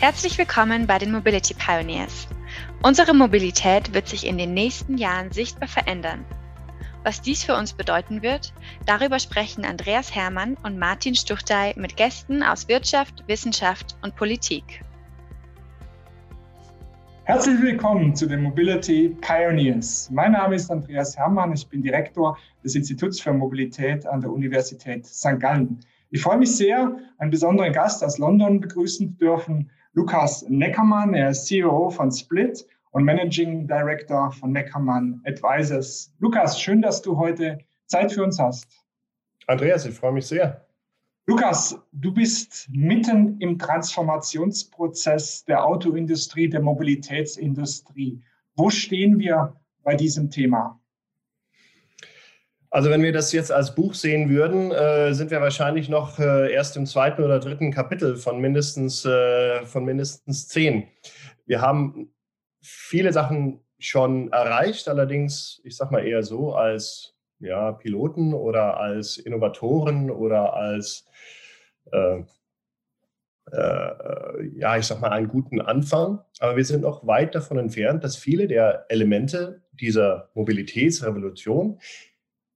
Herzlich willkommen bei den Mobility Pioneers. Unsere Mobilität wird sich in den nächsten Jahren sichtbar verändern. Was dies für uns bedeuten wird, darüber sprechen Andreas Hermann und Martin Stuchtey mit Gästen aus Wirtschaft, Wissenschaft und Politik. Herzlich willkommen zu den Mobility Pioneers. Mein Name ist Andreas Hermann, ich bin Direktor des Instituts für Mobilität an der Universität St. Gallen. Ich freue mich sehr, einen besonderen Gast aus London begrüßen zu dürfen, Lukas Neckermann, er ist CEO von Split und Managing Director von Neckermann Advisors. Lukas, schön, dass du heute Zeit für uns hast. Andreas, ich freue mich sehr. Lukas, du bist mitten im Transformationsprozess der Autoindustrie, der Mobilitätsindustrie. Wo stehen wir bei diesem Thema? Also wenn wir das jetzt als Buch sehen würden, äh, sind wir wahrscheinlich noch äh, erst im zweiten oder dritten Kapitel von mindestens, äh, von mindestens zehn. Wir haben viele Sachen schon erreicht, allerdings, ich sage mal eher so, als ja, Piloten oder als Innovatoren oder als, äh, äh, ja, ich sage mal, einen guten Anfang. Aber wir sind noch weit davon entfernt, dass viele der Elemente dieser Mobilitätsrevolution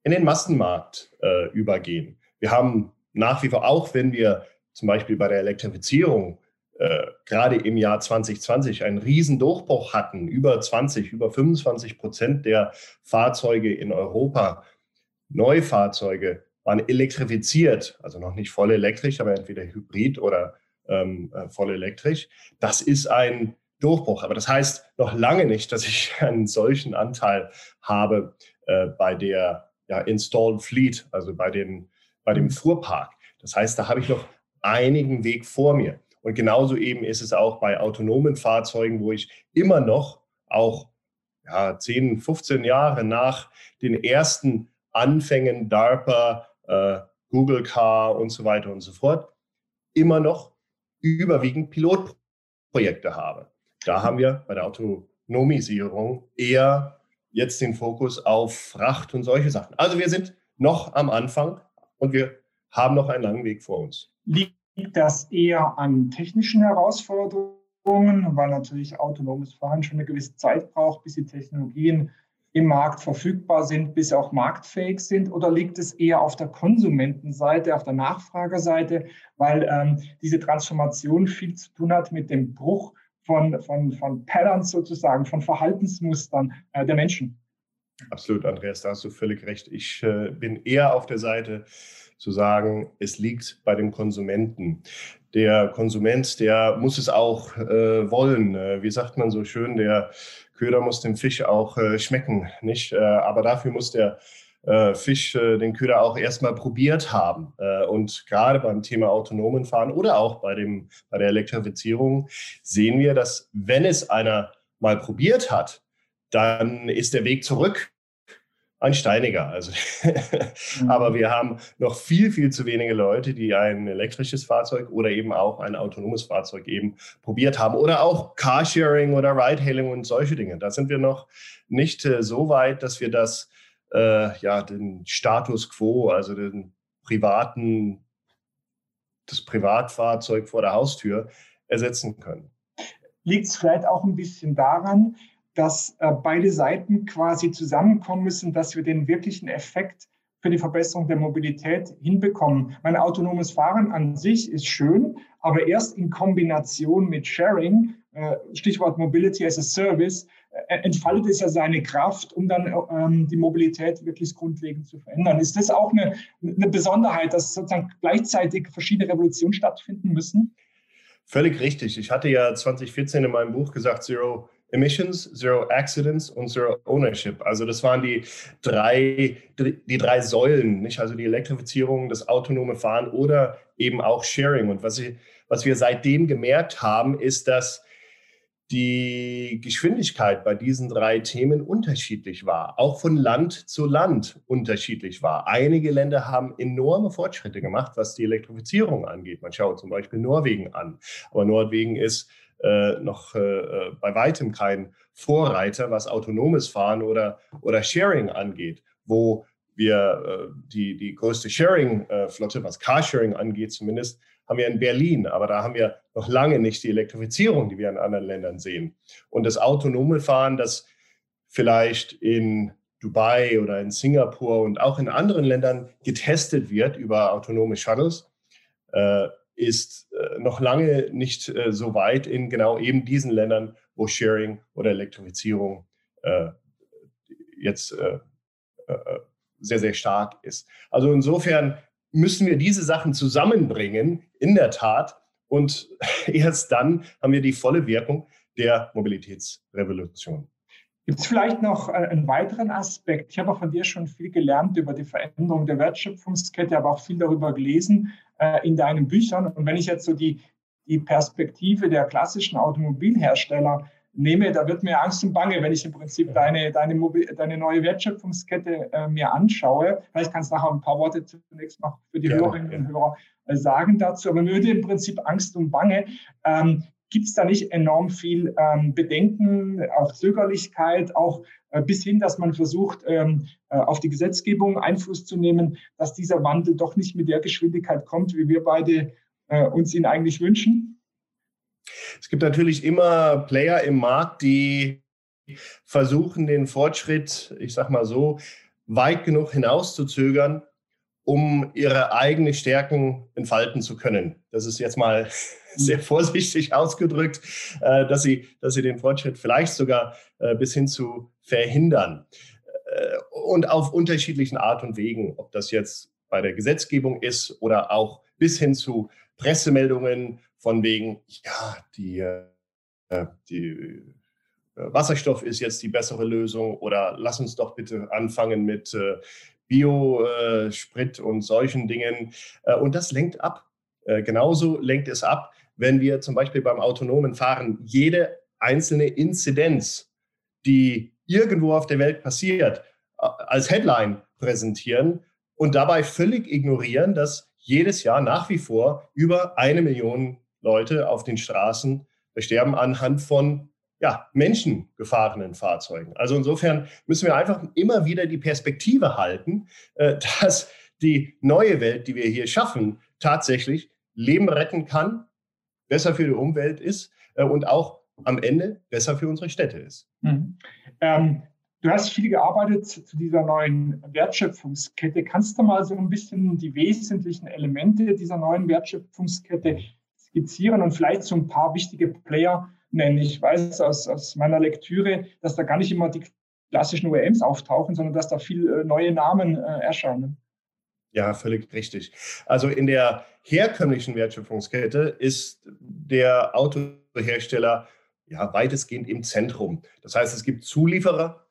in den Massenmarkt äh, übergehen. Wir haben nach wie vor, auch wenn wir zum Beispiel bei der Elektrifizierung äh, gerade im Jahr 2020 einen riesen Durchbruch hatten, über 20, über 25 Prozent der Fahrzeuge in Europa, Neufahrzeuge waren elektrifiziert, also noch nicht voll elektrisch, aber entweder hybrid oder ähm, äh, voll elektrisch. Das ist ein Durchbruch. Aber das heißt noch lange nicht, dass ich einen solchen Anteil habe äh, bei der ja, Installed Fleet, also bei, den, bei dem mhm. Fuhrpark. Das heißt, da habe ich noch einigen Weg vor mir. Und genauso eben ist es auch bei autonomen Fahrzeugen, wo ich immer noch auch ja, 10, 15 Jahre nach den ersten Anfängen DARPA, äh, Google Car und so weiter und so fort, immer noch überwiegend Pilotprojekte habe. Da haben wir bei der Autonomisierung eher jetzt den Fokus auf Fracht und solche Sachen. Also wir sind noch am Anfang und wir haben noch einen langen Weg vor uns. Liegt das eher an technischen Herausforderungen, weil natürlich autonomes Fahren schon eine gewisse Zeit braucht, bis die Technologien im Markt verfügbar sind, bis sie auch marktfähig sind? Oder liegt es eher auf der Konsumentenseite, auf der Nachfragerseite, weil ähm, diese Transformation viel zu tun hat mit dem Bruch von, von, von Patterns sozusagen, von Verhaltensmustern äh, der Menschen. Absolut, Andreas, da hast du völlig recht. Ich äh, bin eher auf der Seite zu sagen, es liegt bei dem Konsumenten. Der Konsument, der muss es auch äh, wollen. Äh, wie sagt man so schön, der Köder muss dem Fisch auch äh, schmecken, nicht? Äh, aber dafür muss der äh, Fisch äh, den Köder auch erstmal probiert haben. Äh, und gerade beim Thema autonomen Fahren oder auch bei, dem, bei der Elektrifizierung sehen wir, dass wenn es einer mal probiert hat, dann ist der Weg zurück ein steiniger. Also, mhm. aber wir haben noch viel, viel zu wenige Leute, die ein elektrisches Fahrzeug oder eben auch ein autonomes Fahrzeug eben probiert haben oder auch Carsharing oder Ridehailing und solche Dinge. Da sind wir noch nicht äh, so weit, dass wir das äh, ja, den Status quo, also den privaten, das Privatfahrzeug vor der Haustür ersetzen können. Liegt es vielleicht auch ein bisschen daran, dass äh, beide Seiten quasi zusammenkommen müssen, dass wir den wirklichen Effekt für die Verbesserung der Mobilität hinbekommen. Mein autonomes Fahren an sich ist schön, aber erst in Kombination mit Sharing, äh, Stichwort Mobility as a Service, entfaltet es ja seine Kraft, um dann ähm, die Mobilität wirklich grundlegend zu verändern. Ist das auch eine, eine Besonderheit, dass sozusagen gleichzeitig verschiedene Revolutionen stattfinden müssen? Völlig richtig. Ich hatte ja 2014 in meinem Buch gesagt, Zero Emissions, Zero Accidents und Zero Ownership. Also das waren die drei, die drei Säulen, nicht? Also die Elektrifizierung, das autonome Fahren oder eben auch Sharing. Und was, ich, was wir seitdem gemerkt haben, ist, dass die Geschwindigkeit bei diesen drei Themen unterschiedlich war, auch von Land zu Land unterschiedlich war. Einige Länder haben enorme Fortschritte gemacht, was die Elektrifizierung angeht. Man schaut zum Beispiel Norwegen an, aber Norwegen ist äh, noch äh, äh bei weitem kein Vorreiter, was autonomes Fahren oder, oder Sharing angeht, wo wir äh, die, die größte Sharing-Flotte, was Carsharing angeht, zumindest haben wir in Berlin, aber da haben wir noch lange nicht die Elektrifizierung, die wir in anderen Ländern sehen. Und das autonome Fahren, das vielleicht in Dubai oder in Singapur und auch in anderen Ländern getestet wird über autonome Shuttles, äh, ist äh, noch lange nicht äh, so weit in genau eben diesen Ländern, wo Sharing oder Elektrifizierung äh, jetzt äh, äh, sehr, sehr stark ist. Also insofern müssen wir diese Sachen zusammenbringen, in der Tat. Und erst dann haben wir die volle Wirkung der Mobilitätsrevolution. Gibt es vielleicht noch äh, einen weiteren Aspekt? Ich habe von dir schon viel gelernt über die Veränderung der Wertschöpfungskette, aber auch viel darüber gelesen äh, in deinen Büchern. Und wenn ich jetzt so die, die Perspektive der klassischen Automobilhersteller nehme, da wird mir Angst und Bange, wenn ich im Prinzip deine, deine, deine neue Wertschöpfungskette äh, mir anschaue. Vielleicht kannst du nachher ein paar Worte zunächst noch für die ja, Hörerinnen ja. und Hörer äh, sagen dazu. Aber mir würde im Prinzip Angst und Bange. Ähm, Gibt es da nicht enorm viel ähm, Bedenken, auch Zögerlichkeit, auch äh, bis hin, dass man versucht, ähm, äh, auf die Gesetzgebung Einfluss zu nehmen, dass dieser Wandel doch nicht mit der Geschwindigkeit kommt, wie wir beide äh, uns ihn eigentlich wünschen? Es gibt natürlich immer Player im Markt, die versuchen, den Fortschritt, ich sag mal so, weit genug hinauszuzögern, um ihre eigenen Stärken entfalten zu können. Das ist jetzt mal sehr vorsichtig ausgedrückt, äh, dass sie, dass sie den Fortschritt vielleicht sogar äh, bis hin zu verhindern. Äh, und auf unterschiedlichen Art und Wegen, ob das jetzt bei der Gesetzgebung ist oder auch bis hin zu Pressemeldungen von wegen, ja, die, äh, die äh, Wasserstoff ist jetzt die bessere Lösung oder lass uns doch bitte anfangen mit äh, Biosprit und solchen Dingen. Und das lenkt ab. Genauso lenkt es ab, wenn wir zum Beispiel beim autonomen Fahren jede einzelne Inzidenz, die irgendwo auf der Welt passiert, als Headline präsentieren und dabei völlig ignorieren, dass jedes Jahr nach wie vor über eine Million Leute auf den Straßen sterben anhand von ja, menschengefahrenen Fahrzeugen. Also insofern müssen wir einfach immer wieder die Perspektive halten, äh, dass die neue Welt, die wir hier schaffen, tatsächlich Leben retten kann, besser für die Umwelt ist äh, und auch am Ende besser für unsere Städte ist. Mhm. Ähm, du hast viel gearbeitet zu dieser neuen Wertschöpfungskette. Kannst du mal so ein bisschen die wesentlichen Elemente dieser neuen Wertschöpfungskette skizzieren und vielleicht so ein paar wichtige Player nennen. Ich weiß aus, aus meiner Lektüre, dass da gar nicht immer die klassischen OEMs auftauchen, sondern dass da viele äh, neue Namen äh, erscheinen. Ja, völlig richtig. Also in der herkömmlichen Wertschöpfungskette ist der Autohersteller ja weitestgehend im Zentrum. Das heißt, es gibt Zulieferer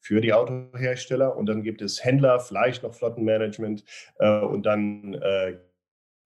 für die Autohersteller und dann gibt es Händler, vielleicht noch Flottenmanagement äh, und dann äh,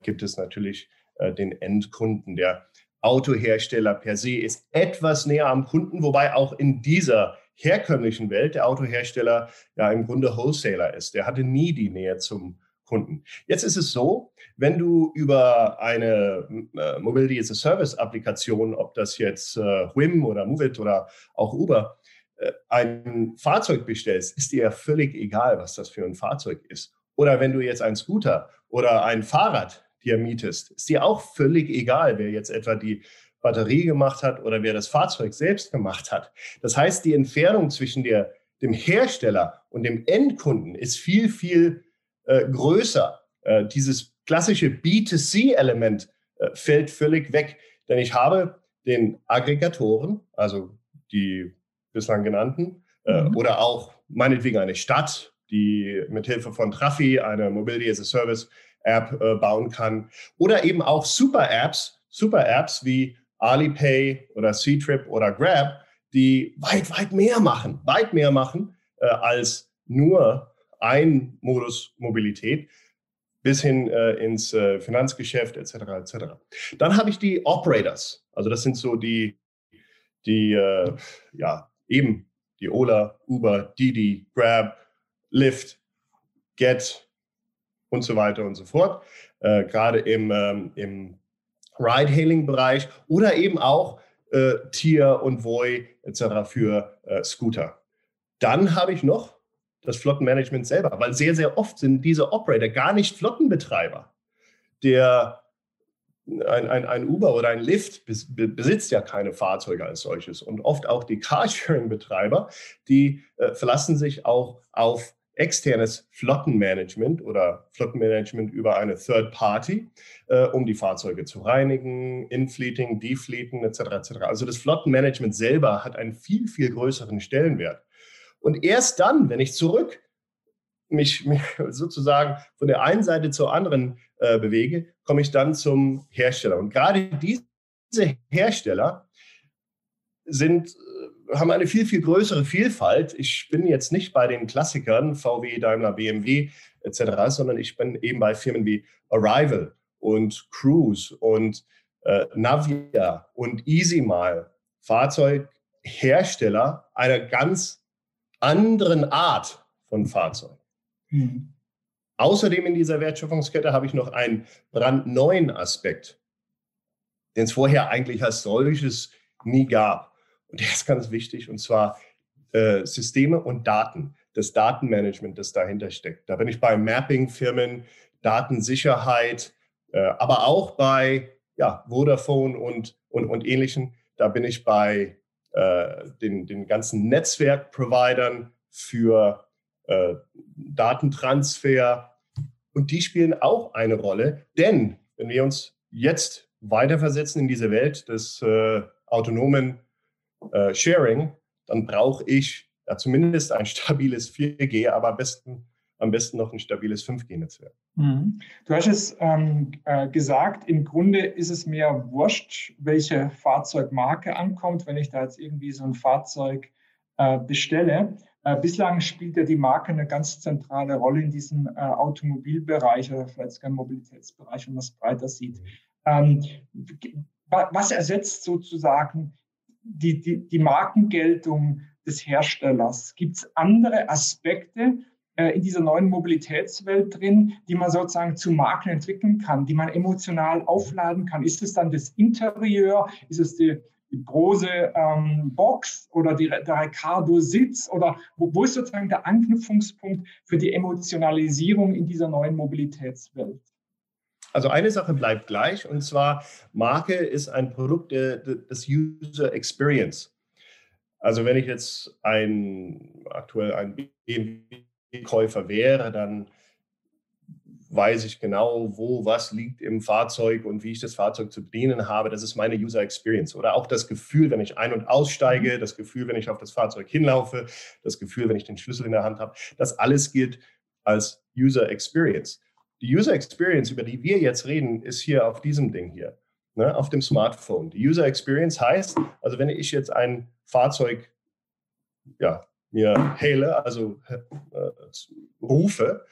gibt es natürlich äh, den Endkunden. Der Autohersteller per se ist etwas näher am Kunden, wobei auch in dieser herkömmlichen Welt der Autohersteller ja im Grunde Wholesaler ist. Der hatte nie die Nähe zum Kunden. Jetzt ist es so, wenn du über eine äh, Mobility as a Service Applikation, ob das jetzt äh, Whim oder Movit oder auch Uber, äh, ein Fahrzeug bestellst, ist dir ja völlig egal, was das für ein Fahrzeug ist. Oder wenn du jetzt ein Scooter oder ein Fahrrad dir mietest, ist dir auch völlig egal, wer jetzt etwa die Batterie gemacht hat oder wer das Fahrzeug selbst gemacht hat. Das heißt, die Entfernung zwischen der, dem Hersteller und dem Endkunden ist viel, viel äh, größer. Äh, dieses klassische B2C-Element äh, fällt völlig weg, denn ich habe den Aggregatoren, also die bislang genannten, äh, mhm. oder auch meinetwegen eine Stadt, die mithilfe von Trafi eine Mobility as a Service App äh, bauen kann. Oder eben auch Super-Apps, Super-Apps wie Alipay oder Ctrip oder Grab, die weit, weit mehr machen, weit mehr machen äh, als nur ein Modus Mobilität bis hin äh, ins äh, Finanzgeschäft etc. etc. Dann habe ich die Operators, also das sind so die, die äh, ja eben die Ola, Uber, Didi, Grab, Lyft, Get, und so weiter und so fort, äh, gerade im, ähm, im Ride-Hailing-Bereich oder eben auch äh, Tier und Voi etc. für äh, Scooter. Dann habe ich noch das Flottenmanagement selber, weil sehr, sehr oft sind diese Operator gar nicht Flottenbetreiber. Der ein, ein, ein Uber oder ein Lyft besitzt ja keine Fahrzeuge als solches. Und oft auch die Carsharing-Betreiber, die äh, verlassen sich auch auf externes Flottenmanagement oder Flottenmanagement über eine Third Party, äh, um die Fahrzeuge zu reinigen, Infleeting, Defleeten etc. etc. Also das Flottenmanagement selber hat einen viel, viel größeren Stellenwert. Und erst dann, wenn ich zurück mich, mich sozusagen von der einen Seite zur anderen äh, bewege, komme ich dann zum Hersteller. Und gerade diese Hersteller sind äh, haben eine viel, viel größere Vielfalt. Ich bin jetzt nicht bei den Klassikern, VW, Daimler, BMW etc., sondern ich bin eben bei Firmen wie Arrival und Cruise und äh, Navia und EasyMile, Fahrzeughersteller einer ganz anderen Art von Fahrzeug. Mhm. Außerdem in dieser Wertschöpfungskette habe ich noch einen brandneuen Aspekt, den es vorher eigentlich als solches nie gab. Und der ist ganz wichtig, und zwar äh, Systeme und Daten, das Datenmanagement, das dahinter steckt. Da bin ich bei Mapping-Firmen, Datensicherheit, äh, aber auch bei ja, Vodafone und, und, und ähnlichen. Da bin ich bei äh, den, den ganzen Netzwerkprovidern für äh, Datentransfer. Und die spielen auch eine Rolle, denn wenn wir uns jetzt weiterversetzen in diese Welt des äh, autonomen äh, Sharing, dann brauche ich ja, zumindest ein stabiles 4G, aber am besten, am besten noch ein stabiles 5G-Netzwerk. Mhm. Du hast es ähm, äh, gesagt, im Grunde ist es mir wurscht, welche Fahrzeugmarke ankommt, wenn ich da jetzt irgendwie so ein Fahrzeug äh, bestelle. Äh, bislang spielt ja die Marke eine ganz zentrale Rolle in diesem äh, Automobilbereich oder vielleicht sogar im Mobilitätsbereich, wenn man es breiter sieht. Ähm, was ersetzt sozusagen die, die, die Markengeltung des Herstellers? Gibt es andere Aspekte äh, in dieser neuen Mobilitätswelt drin, die man sozusagen zu Marken entwickeln kann, die man emotional aufladen kann? Ist es dann das Interieur? Ist es die, die Brose ähm, Box oder die, der Ricardo Sitz oder wo, wo ist sozusagen der Anknüpfungspunkt für die Emotionalisierung in dieser neuen Mobilitätswelt? Also eine Sache bleibt gleich und zwar Marke ist ein Produkt des User Experience. Also wenn ich jetzt ein aktuell ein BMW-Käufer wäre, dann weiß ich genau, wo was liegt im Fahrzeug und wie ich das Fahrzeug zu bedienen habe. Das ist meine User Experience. Oder auch das Gefühl, wenn ich ein- und aussteige, mhm. das Gefühl, wenn ich auf das Fahrzeug hinlaufe, das Gefühl, wenn ich den Schlüssel in der Hand habe. Das alles gilt als User Experience. Die User Experience, über die wir jetzt reden, ist hier auf diesem Ding hier, ne, auf dem Smartphone. Die User Experience heißt, also wenn ich jetzt ein Fahrzeug ja, mir haile, also äh, rufe,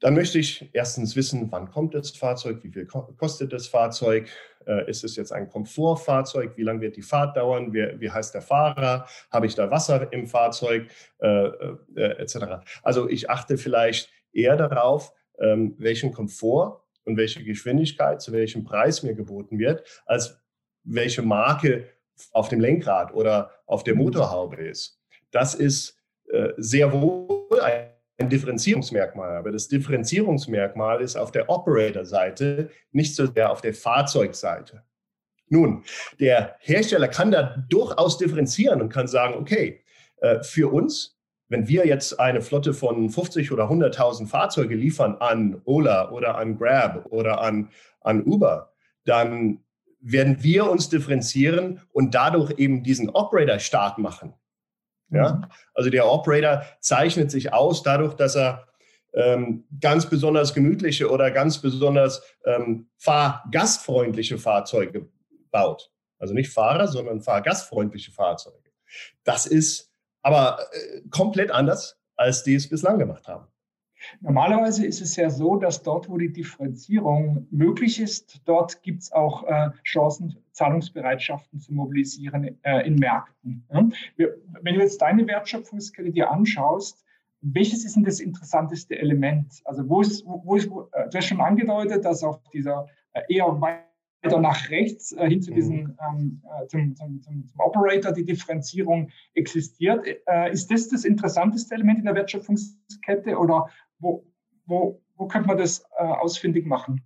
dann möchte ich erstens wissen, wann kommt das Fahrzeug, wie viel kostet das Fahrzeug, äh, ist es jetzt ein Komfortfahrzeug, wie lange wird die Fahrt dauern, wie, wie heißt der Fahrer, habe ich da Wasser im Fahrzeug, äh, äh, etc. Also ich achte vielleicht eher darauf, ähm, welchen Komfort und welche Geschwindigkeit zu welchem Preis mir geboten wird, als welche Marke auf dem Lenkrad oder auf der Motorhaube ist. Das ist äh, sehr wohl ein ein Differenzierungsmerkmal. Aber das Differenzierungsmerkmal ist auf der Operator-Seite, nicht so sehr auf der Fahrzeugseite. Nun, der Hersteller kann da durchaus differenzieren und kann sagen, okay, äh, für uns, wenn wir jetzt eine Flotte von 50 oder 100.000 Fahrzeuge liefern an Ola oder an Grab oder an, an Uber, dann werden wir uns differenzieren und dadurch eben diesen Operator stark machen. Ja? Mhm. Also der Operator zeichnet sich aus dadurch, dass er ähm, ganz besonders gemütliche oder ganz besonders ähm, fahrgastfreundliche Fahrzeuge baut. Also nicht Fahrer, sondern fahrgastfreundliche Fahrzeuge. Das ist aber äh, komplett anders, als die es bislang gemacht haben. Normalerweise ist es ja so, dass dort, wo die Differenzierung möglich ist, dort gibt es auch äh, Chancen, Zahlungsbereitschaften zu mobilisieren äh, in Märkten. Ja? Wenn du jetzt deine Wertschöpfungskette dir anschaust, welches ist denn das interessanteste Element? Also wo ist, wo, wo ist wo, äh, du hast schon angedeutet, dass auf dieser äh, eher weiter nach rechts äh, hin zu diesem mhm. ähm, äh, zum, zum, zum, zum, Operator die Differenzierung existiert. Äh, ist das das interessanteste Element in der Wertschöpfungskette oder wo, wo, wo könnte man das äh, ausfindig machen?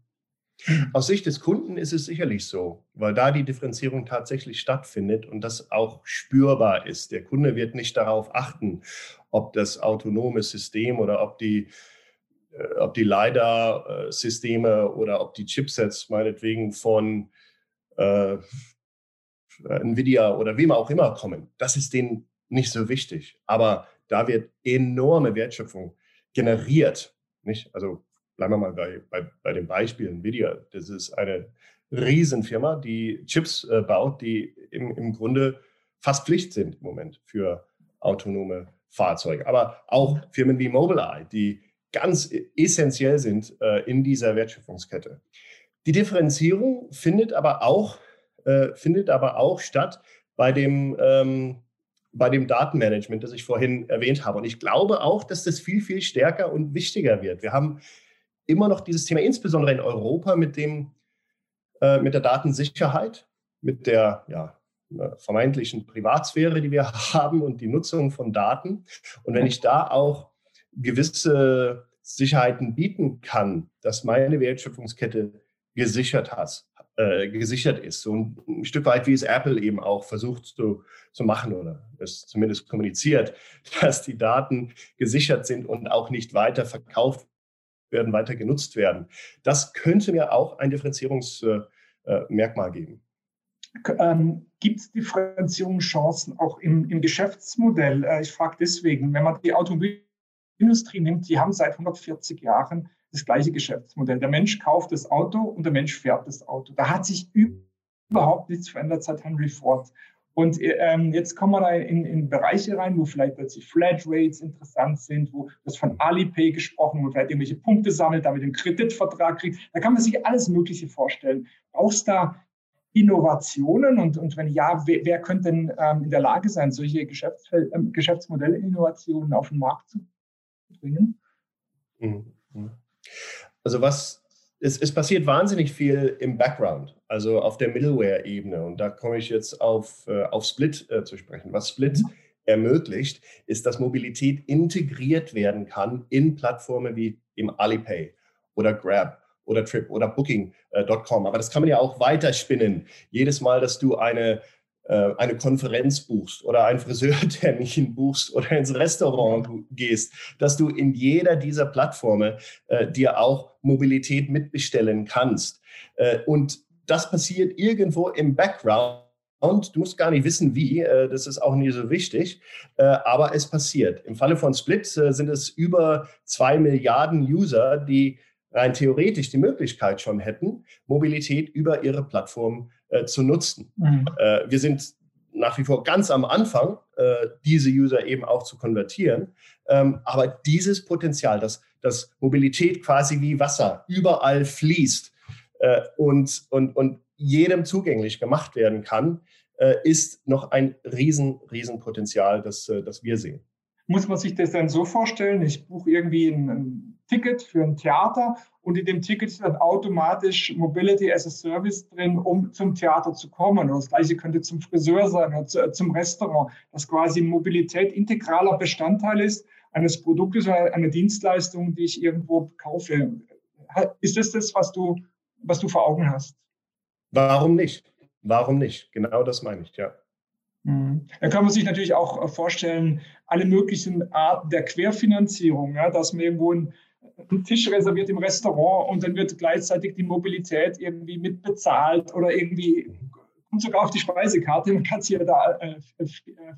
Aus Sicht des Kunden ist es sicherlich so, weil da die Differenzierung tatsächlich stattfindet und das auch spürbar ist. Der Kunde wird nicht darauf achten, ob das autonome System oder ob die, ob die LiDAR-Systeme oder ob die Chipsets meinetwegen von äh, Nvidia oder wem auch immer kommen. Das ist denen nicht so wichtig. Aber da wird enorme Wertschöpfung generiert. Nicht? Also bleiben wir mal bei, bei, bei dem Beispiel Nvidia. Das ist eine Riesenfirma, die Chips äh, baut, die im, im Grunde fast Pflicht sind im Moment für autonome Fahrzeuge. Aber auch Firmen wie Mobileye, die ganz essentiell sind äh, in dieser Wertschöpfungskette. Die Differenzierung findet aber auch, äh, findet aber auch statt bei dem, ähm, bei dem Datenmanagement, das ich vorhin erwähnt habe. Und ich glaube auch, dass das viel, viel stärker und wichtiger wird. Wir haben immer noch dieses Thema, insbesondere in Europa, mit, dem, äh, mit der Datensicherheit, mit der ja, äh, vermeintlichen Privatsphäre, die wir haben und die Nutzung von Daten. Und wenn ich da auch gewisse Sicherheiten bieten kann, dass meine Wertschöpfungskette gesichert hat, äh, gesichert ist. So ein, ein, Stück weit, wie es Apple eben auch versucht zu, zu machen oder es zumindest kommuniziert, dass die Daten gesichert sind und auch nicht weiter verkauft werden, weiter genutzt werden. Das könnte mir auch ein Differenzierungsmerkmal geben. Ähm, Gibt es Differenzierungschancen auch im, im Geschäftsmodell? Äh, ich frage deswegen, wenn man die Automobilindustrie nimmt, die haben seit 140 Jahren das gleiche Geschäftsmodell. Der Mensch kauft das Auto und der Mensch fährt das Auto. Da hat sich überhaupt nichts verändert seit Henry Ford. Und ähm, jetzt kommen wir da in, in Bereiche rein, wo vielleicht plötzlich Flatrates interessant sind, wo das von Alipay gesprochen, wo vielleicht irgendwelche Punkte sammelt, damit einen Kreditvertrag kriegt. Da kann man sich alles Mögliche vorstellen. Brauchst da Innovationen und, und wenn ja, wer, wer könnte denn ähm, in der Lage sein, solche Geschäftsfeld, äh, Geschäftsmodellinnovationen auf den Markt zu bringen? Mhm. Also was es, es, passiert wahnsinnig viel im Background, also auf der Middleware-Ebene. Und da komme ich jetzt auf, äh, auf Split äh, zu sprechen. Was Split mhm. ermöglicht, ist, dass Mobilität integriert werden kann in Plattformen wie im Alipay oder Grab oder Trip oder Booking.com. Aber das kann man ja auch weiterspinnen. Jedes Mal, dass du eine äh, eine Konferenz buchst oder einen Friseurtermin buchst oder ins Restaurant gehst, dass du in jeder dieser Plattformen äh, dir auch Mobilität mitbestellen kannst. Äh, und das passiert irgendwo im Background. Und du musst gar nicht wissen, wie, äh, das ist auch nie so wichtig, äh, aber es passiert. Im Falle von Split sind es über zwei Milliarden User, die rein theoretisch die Möglichkeit schon hätten, Mobilität über ihre Plattform äh, zu nutzen. Mhm. Äh, wir sind nach wie vor ganz am Anfang, äh, diese User eben auch zu konvertieren. Ähm, aber dieses Potenzial, dass, dass Mobilität quasi wie Wasser überall fließt äh, und, und, und jedem zugänglich gemacht werden kann, äh, ist noch ein riesen, riesen Potenzial, das, äh, das wir sehen. Muss man sich das dann so vorstellen? Ich buche irgendwie ein, ein Ticket für ein Theater und in dem Ticket ist dann automatisch Mobility as a Service drin, um zum Theater zu kommen. Und das gleiche könnte zum Friseur sein oder zu, zum Restaurant, dass quasi Mobilität integraler Bestandteil ist eines Produktes oder einer Dienstleistung, die ich irgendwo kaufe. Ist das das, was du, was du vor Augen hast? Warum nicht? Warum nicht? Genau das meine ich, ja. Mhm. Da kann man sich natürlich auch vorstellen, alle möglichen Arten der Querfinanzierung, ja, dass man irgendwo ein einen Tisch reserviert im Restaurant und dann wird gleichzeitig die Mobilität irgendwie mitbezahlt oder irgendwie kommt sogar auf die Speisekarte. Man kann sich ja da äh, äh,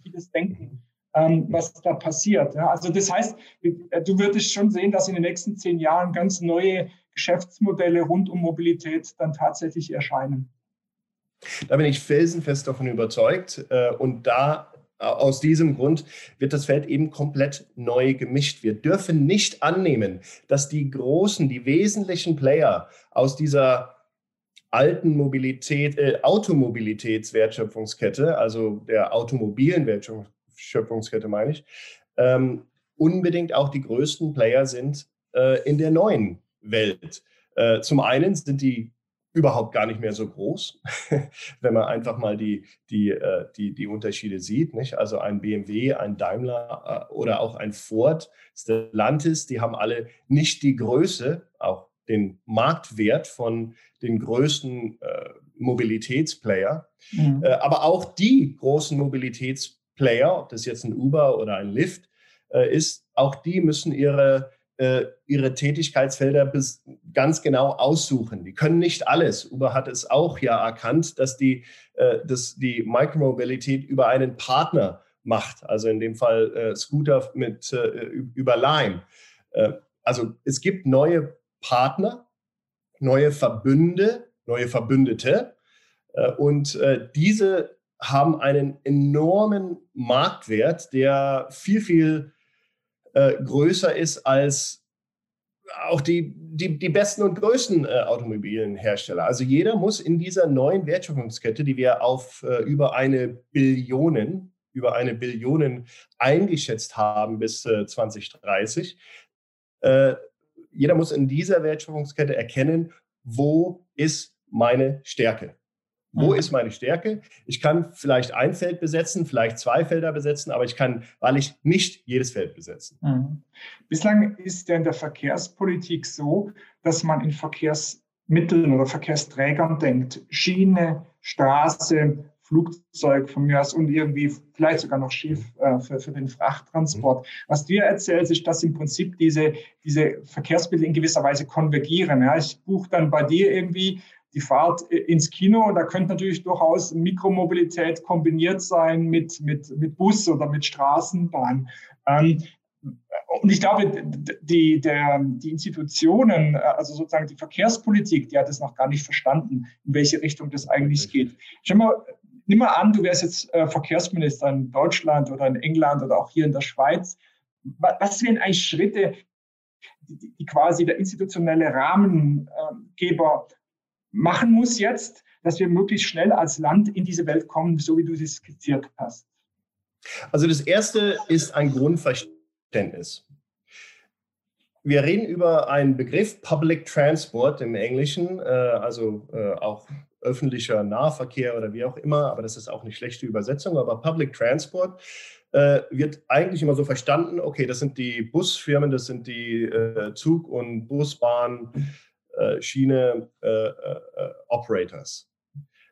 vieles denken, ähm, was da passiert. Ja. Also das heißt, du würdest schon sehen, dass in den nächsten zehn Jahren ganz neue Geschäftsmodelle rund um Mobilität dann tatsächlich erscheinen. Da bin ich felsenfest davon überzeugt. Äh, und da aus diesem Grund wird das Feld eben komplett neu gemischt. Wir dürfen nicht annehmen, dass die großen, die wesentlichen Player aus dieser alten Mobilität, äh, Automobilitätswertschöpfungskette, also der automobilen Wertschöpfungskette meine ich, ähm, unbedingt auch die größten Player sind äh, in der neuen Welt. Äh, zum einen sind die überhaupt gar nicht mehr so groß, wenn man einfach mal die, die, äh, die, die Unterschiede sieht. Nicht? Also ein BMW, ein Daimler äh, oder auch ein Ford, Stellantis, die haben alle nicht die Größe, auch den Marktwert von den größten äh, Mobilitätsplayer. Mhm. Äh, aber auch die großen Mobilitätsplayer, ob das jetzt ein Uber oder ein Lyft äh, ist, auch die müssen ihre, äh, ihre Tätigkeitsfelder bis ganz genau aussuchen. Die können nicht alles. Uber hat es auch ja erkannt, dass die, äh, die Micromobilität über einen Partner macht. Also in dem Fall äh, Scooter mit, über Lime. also es gibt neue Partner, neue Verbünde, neue Verbündete. Äh, und äh, diese haben einen enormen Marktwert, der viel, viel äh, größer ist als auch die, die, die besten und größten äh, Automobilenhersteller. Also jeder muss in dieser neuen Wertschöpfungskette, die wir auf äh, über eine Billionen, über eine Billionen eingeschätzt haben bis äh, 2030, jeder muss in dieser Wertschöpfungskette erkennen, wo ist meine Stärke? Wo mhm. ist meine Stärke? Ich kann vielleicht ein Feld besetzen, vielleicht zwei Felder besetzen, aber ich kann wahrlich nicht jedes Feld besetzen. Mhm. Bislang ist ja in der Verkehrspolitik so, dass man in Verkehrsmitteln oder Verkehrsträgern denkt. Schiene, Straße, Flugzeug von mir aus und irgendwie vielleicht sogar noch Schiff äh, für, für den Frachttransport. Mhm. Was du ja erzählst, ist, dass im Prinzip diese, diese Verkehrsmittel in gewisser Weise konvergieren. Ja, ich buche dann bei dir irgendwie die Fahrt ins Kino und da könnte natürlich durchaus Mikromobilität kombiniert sein mit, mit, mit Bus oder mit Straßenbahn. Ähm, und ich glaube, die, der, die Institutionen, also sozusagen die Verkehrspolitik, die hat es noch gar nicht verstanden, in welche Richtung das eigentlich geht. Schau mal, nimm mal an, du wärst jetzt äh, Verkehrsminister in Deutschland oder in England oder auch hier in der Schweiz. Was wären eigentlich Schritte, die, die quasi der institutionelle Rahmengeber machen muss jetzt, dass wir möglichst schnell als Land in diese Welt kommen, so wie du sie skizziert hast? Also das Erste ist ein Grundverständnis. Wir reden über einen Begriff Public Transport im Englischen, äh, also äh, auch öffentlicher Nahverkehr oder wie auch immer, aber das ist auch eine schlechte Übersetzung, aber Public Transport äh, wird eigentlich immer so verstanden, okay, das sind die Busfirmen, das sind die Zug- und Busbahn, äh, Schiene äh, äh, Operators.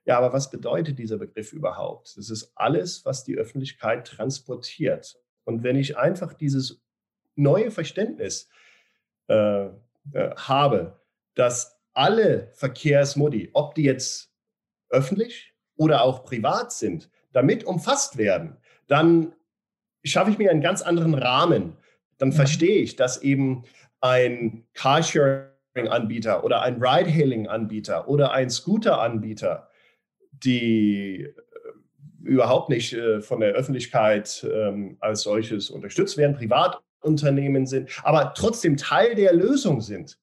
Ja, aber was bedeutet dieser Begriff überhaupt? Das ist alles, was die Öffentlichkeit transportiert. Und wenn ich einfach dieses neue Verständnis äh, habe, dass alle Verkehrsmodi, ob die jetzt öffentlich oder auch privat sind, damit umfasst werden, dann schaffe ich mir einen ganz anderen Rahmen. Dann verstehe ich, dass eben ein Carsharing-Anbieter oder ein Ride-Hailing-Anbieter oder ein Scooter-Anbieter, die äh, überhaupt nicht äh, von der Öffentlichkeit ähm, als solches unterstützt werden, Privatunternehmen sind, aber trotzdem Teil der Lösung sind.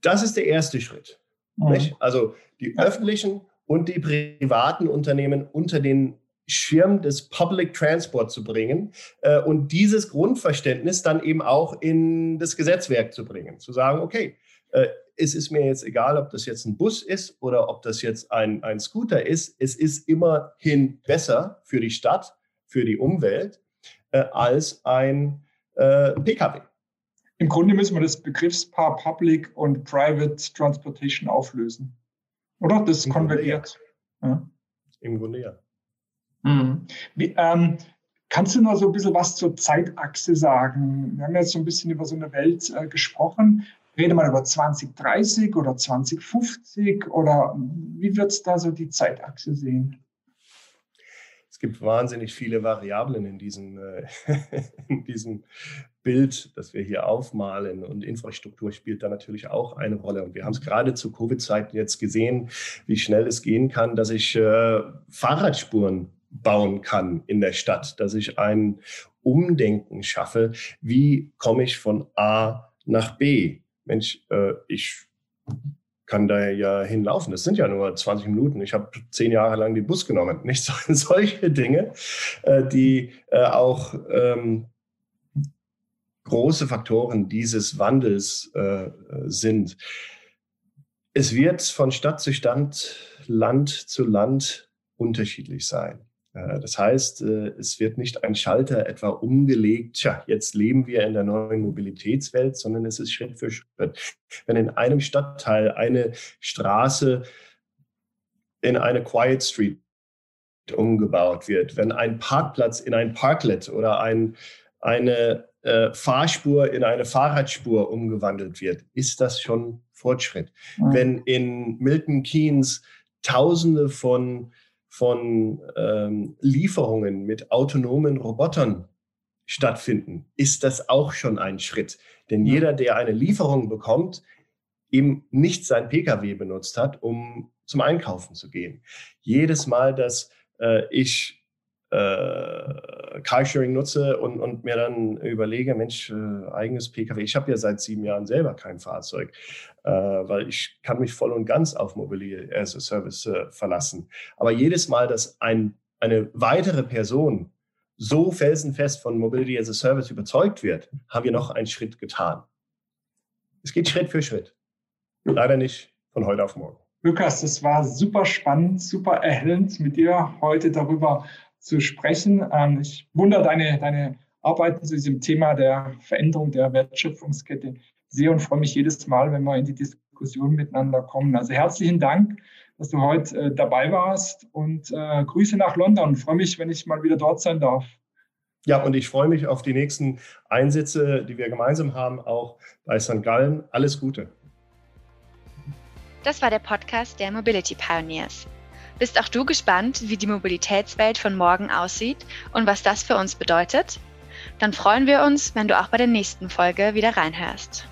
Das ist der erste Schritt. Mhm. Also die öffentlichen und die privaten Unternehmen unter den Schirm des Public Transport zu bringen äh, und dieses Grundverständnis dann eben auch in das Gesetzwerk zu bringen. Zu sagen, okay, äh, es ist mir jetzt egal, ob das jetzt ein Bus ist oder ob das jetzt ein, ein Scooter ist. Es ist immerhin besser für die Stadt, für die Umwelt äh, als ein äh, Pkw. Im Grunde müssen wir das Begriffspaar Public und Private Transportation auflösen. Oder? Das Im konvergiert. Grunde ja. Ja. Im Grunde ja. Mhm. Wie, ähm, kannst du noch so ein bisschen was zur Zeitachse sagen? Wir haben jetzt so ein bisschen über so eine Welt äh, gesprochen. Rede mal über 2030 oder 2050 oder wie wird es da so die Zeitachse sehen? Es gibt wahnsinnig viele Variablen in diesem, äh, in diesem Bild, das wir hier aufmalen. Und Infrastruktur spielt da natürlich auch eine Rolle. Und wir haben es gerade zu Covid-Zeiten jetzt gesehen, wie schnell es gehen kann, dass ich äh, Fahrradspuren bauen kann in der Stadt, dass ich ein Umdenken schaffe. Wie komme ich von A nach B? Mensch, äh, ich kann da ja hinlaufen. Das sind ja nur 20 Minuten. Ich habe zehn Jahre lang den Bus genommen. Nicht so, solche Dinge, äh, die äh, auch ähm, große Faktoren dieses Wandels äh, sind. Es wird von Stadt zu Stadt, Land zu Land unterschiedlich sein. Äh, das heißt, äh, es wird nicht ein Schalter etwa umgelegt, tja, jetzt leben wir in der neuen Mobilitätswelt, sondern es ist Schritt für Schritt. Wenn in einem Stadtteil eine Straße in eine Quiet Street umgebaut wird, wenn ein Parkplatz in ein Parklet oder ein, eine äh, Fahrspur in eine Fahrradspur umgewandelt wird, ist das schon Fortschritt. Mhm. Wenn in Milton Keynes Tausende von von ähm, Lieferungen mit autonomen Robotern stattfinden, ist das auch schon ein Schritt. Denn jeder, der eine Lieferung bekommt, eben nicht sein Pkw benutzt hat, um zum Einkaufen zu gehen. Jedes Mal, dass äh, ich äh, Carsharing nutze und, und mir dann überlege, Mensch, äh, eigenes Pkw. Ich habe ja seit sieben Jahren selber kein Fahrzeug, äh, weil ich kann mich voll und ganz auf Mobility as a Service äh, verlassen. Aber jedes Mal, dass ein, eine weitere Person so felsenfest von Mobility as a Service überzeugt wird, haben wir noch einen Schritt getan. Es geht Schritt für Schritt. Leider nicht von heute auf morgen. Lukas, das war super spannend, super erhellend, mit dir heute darüber zu sprechen. Ähm, ich wundere deine, deine Arbeit zu diesem Thema der Veränderung der Wertschöpfungskette sehr und freue mich jedes Mal, wenn wir in die Diskussion miteinander kommen. Also herzlichen Dank, dass du heute äh, dabei warst und äh, Grüße nach London. Ich freue mich, wenn ich mal wieder dort sein darf. Ja, und ich freue mich auf die nächsten Einsätze, die wir gemeinsam haben, auch bei St. Gallen. Alles Gute. Das war der Podcast der Mobility Pioneers. Bist auch du gespannt, wie die Mobilitätswelt von morgen aussieht und was das für uns bedeutet? Dann freuen wir uns, wenn du auch bei der nächsten Folge wieder reinhörst.